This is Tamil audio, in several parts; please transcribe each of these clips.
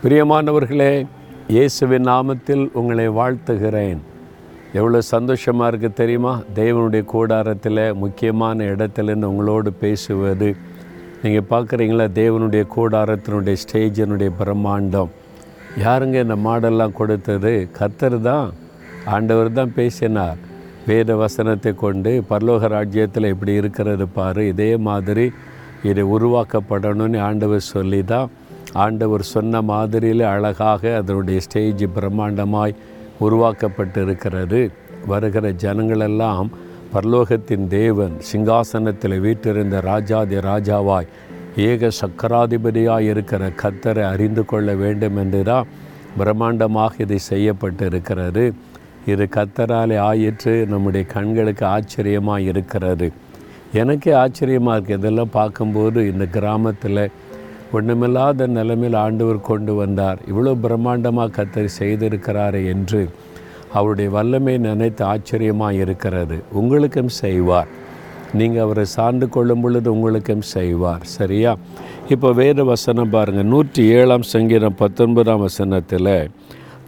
பிரியமானவர்களே இயேசுவின் நாமத்தில் உங்களை வாழ்த்துகிறேன். எவ்வளோ சந்தோஷமாக இருக்குது தெரியுமா? தேவனுடைய கூடாரத்தில் முக்கியமான இடத்துலேருந்து உங்களோடு பேசுவது. நீங்கள் பார்க்குறீங்களா? தேவனுடைய கூடாரத்தினுடைய ஸ்டேஜினுடைய பிரம்மாண்டம். யாருங்க இந்த மாடெல்லாம் கொடுத்தது? கத்தர் தான். ஆண்டவர் தான் பேசினார். வேத வசனத்தை கொண்டு பரலோக ராஜ்யத்தில் இப்படி இருக்கிறது பாரு. இதே மாதிரி இதை உருவாக்கப்படணும்னு ஆண்டவர் சொல்லி தான் ஆண்டவர் சொன்ன மாதிரியில் அழகாக அதனுடைய ஸ்டேஜ் பிரம்மாண்டமாய் உருவாக்கப்பட்டு இருக்கிறது வருகிற ஜனங்களெல்லாம் பரலோகத்தின் தேவன் சிங்காசனத்தில் வீற்றிருந்த ராஜாதி ராஜாவாய் ஏக சக்கராதிபதியாக இருக்கிற கத்தரை அறிந்து கொள்ள வேண்டும் என்று தான் பிரம்மாண்டமாக இது செய்யப்பட்டு இருக்கிறது இது கத்தராலே ஆயிற்று நம்முடைய கண்களுக்கு ஆச்சரியமாக இருக்கிறது. எனக்கே ஆச்சரியமாக இருக்குது இதெல்லாம் பார்க்கும்போது இந்த கிராமத்தில் ஒன்றுமில்லாத நிலைமையில் ஆண்டவர் கொண்டு வந்தார். இவ்வளோ பிரம்மாண்டமாக கத்தர் செய்திருக்கிறாரே என்று அவருடைய வல்லமை நினைத்து ஆச்சரியமாக இருக்கிறது. உங்களுக்கும் செய்வார். நீங்கள் அவரை சார்ந்து கொள்ளும் பொழுது உங்களுக்கும் செய்வார். சரியா? இப்போ வேறு வசனம் பாருங்கள் நூற்றி ஏழாம் சங்கீதம் பத்தொன்பதாம் வசனத்தில்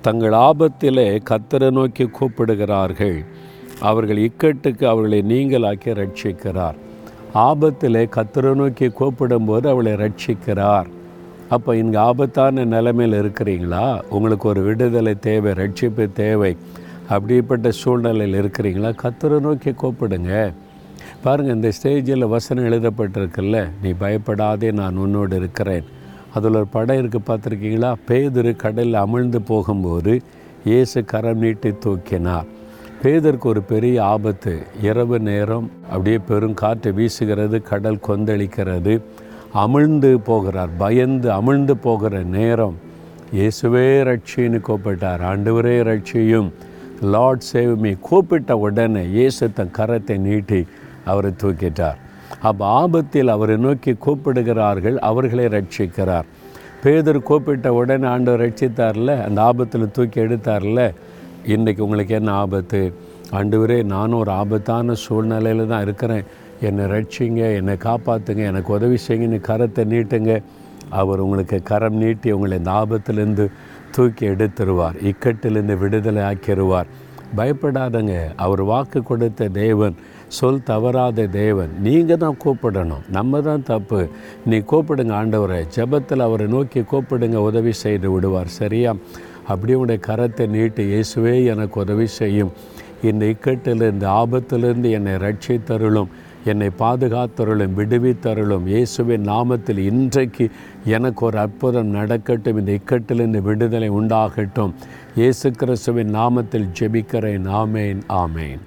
தங்கள் ஆபத்திலே கத்தரை நோக்கி கூப்பிடுகிறார்கள். அவர்கள் இக்கட்டுக்கு அவர்களை நீங்களாக்கி ரட்சிக்கிறார். ஆபத்திலே கத்தரை நோக்கி கூப்பிடும்போது அவளை ரட்சிக்கிறார். அப்போ இங்கே ஆபத்தான நிலைமையில் இருக்கிறீங்களா? உங்களுக்கு ஒரு விடுதலை தேவை ரட்சிப்பு தேவை. அப்படிப்பட்ட சூழ்நிலையில் இருக்கிறீங்களா? கத்தரை நோக்கி கூப்பிடுங்க. பாருங்கள் இந்த ஸ்டேஜில் வசனம் எழுதப்பட்டிருக்குல்ல நீ பயப்படாதே நான் உன்னோடு இருக்கிறேன். அதில் ஒரு படம் இருக்குது பார்த்துருக்கீங்களா? பேதுரு கடலில் அமிழ்ந்து போகும்போது இயேசு கரம் நீட்டி தூக்கினார். பேதருக்கு ஒரு பெரிய ஆபத்து. இரவு நேரம் அப்படியே பெரும் காற்று வீசுகிறது கடல் கொந்தளிக்கிறது. அமிழ்ந்து போகிறார் பயந்து அமிழ்ந்து போகிற நேரம். இயேசுவே ரட்சின்னு கூப்பிட்டார் ஆண்டவரே ரட்சியும் லார்ட் சேவ்மி கூப்பிட்ட உடனே இயேசு தன் கரத்தை நீட்டி அவரை தூக்கிட்டார். அப்போ ஆபத்தில் அவரை நோக்கி கூப்பிடுகிறார்கள் அவர்களை ரட்சிக்கிறார் பேதர் கூப்பிட்ட உடனே ஆண்டவர் ரட்சித்தார்ல அந்த ஆபத்தில் தூக்கி எடுத்தார்ல? இன்றைக்கி உங்களுக்கு என்ன ஆபத்து? ஆண்டவரே நானும் ஒரு ஆபத்தான சூழ்நிலையில் தான் இருக்கிறேன். என்னை ரட்சிங்க என்னை காப்பாற்றுங்க எனக்கு உதவி செய்யுங்கன்னு கரத்தை நீட்டுங்க. அவர் உங்களுக்கு கரம் நீட்டி உங்களை இந்த ஆபத்திலேருந்து தூக்கி எடுத்துருவார். இக்கட்டிலிருந்து விடுதலை ஆக்கிடுவார் பயப்படாதங்க அவர் வாக்கு கொடுத்த தேவன் சொல் தவறாத தேவன். நீங்கள் தான் கூப்பிடணும். நம்ம தான் தப்பு. நீ கூப்பிடுங்க ஆண்டவரை. ஜெபத்தில் அவரை நோக்கி கூப்பிடுங்க உதவி செய்து விடுவார். சரியா? அப்படியே உடைய கரத்தை நீட்டி இயேசுவே எனக்கு உதவி செய்யும். இந்த இக்கட்டிலிருந்து ஆபத்திலிருந்து என்னை ரட்சித்தருளும். என்னை பாதுகாத்தருளும் விடுவித்தருளும். இயேசுவின் நாமத்தில் இன்றைக்கு எனக்கு ஒரு அற்புதம் நடக்கட்டும். இந்த இக்கட்டிலிருந்து விடுதலை உண்டாகட்டும். இயேசு கிறிஸ்துவின் நாமத்தில் ஜெபிக்கிறேன். ஆமேன் ஆமேன்.